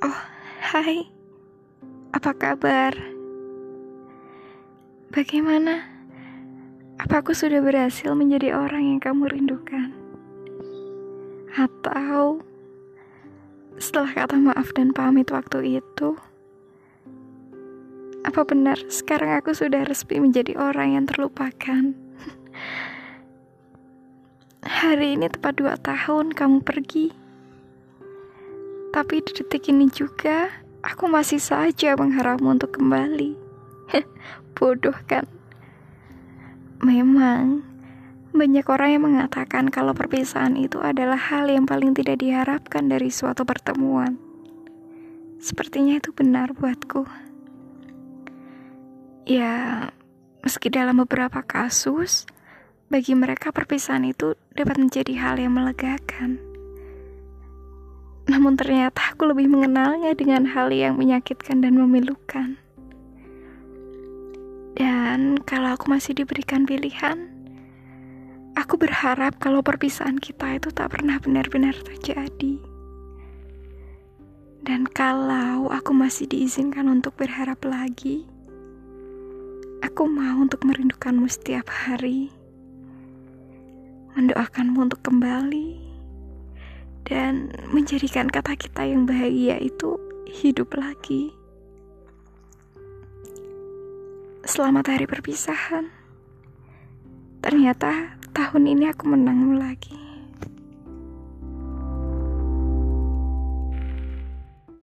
Oh, hai. Apa kabar? Bagaimana? Apa aku sudah berhasil menjadi orang yang kamu rindukan? Atau setelah kata maaf dan pamit waktu itu, apa benar sekarang aku sudah resmi menjadi orang yang terlupakan? Hari ini tepat dua tahun kamu pergi. Tapi di detik ini juga, aku masih saja mengharapmu untuk kembali. Bodoh kan? Memang, banyak orang yang mengatakan kalau perpisahan itu adalah hal yang paling tidak diharapkan dari suatu pertemuan. Sepertinya itu benar buatku. Ya, meski dalam beberapa kasus, bagi mereka perpisahan itu dapat menjadi hal yang melegakan. Namun ternyata aku lebih mengenalnya dengan hal yang menyakitkan dan memilukan. Dan kalau aku masih diberikan pilihan, aku berharap kalau perpisahan kita itu tak pernah benar-benar terjadi. Dan kalau aku masih diizinkan untuk berharap lagi, aku mau untuk merindukanmu setiap hari, mendoakanmu untuk kembali dan menjadikan kata kita yang bahagia itu hidup lagi. Selamat hari perpisahan. Ternyata tahun ini aku menangmu lagi.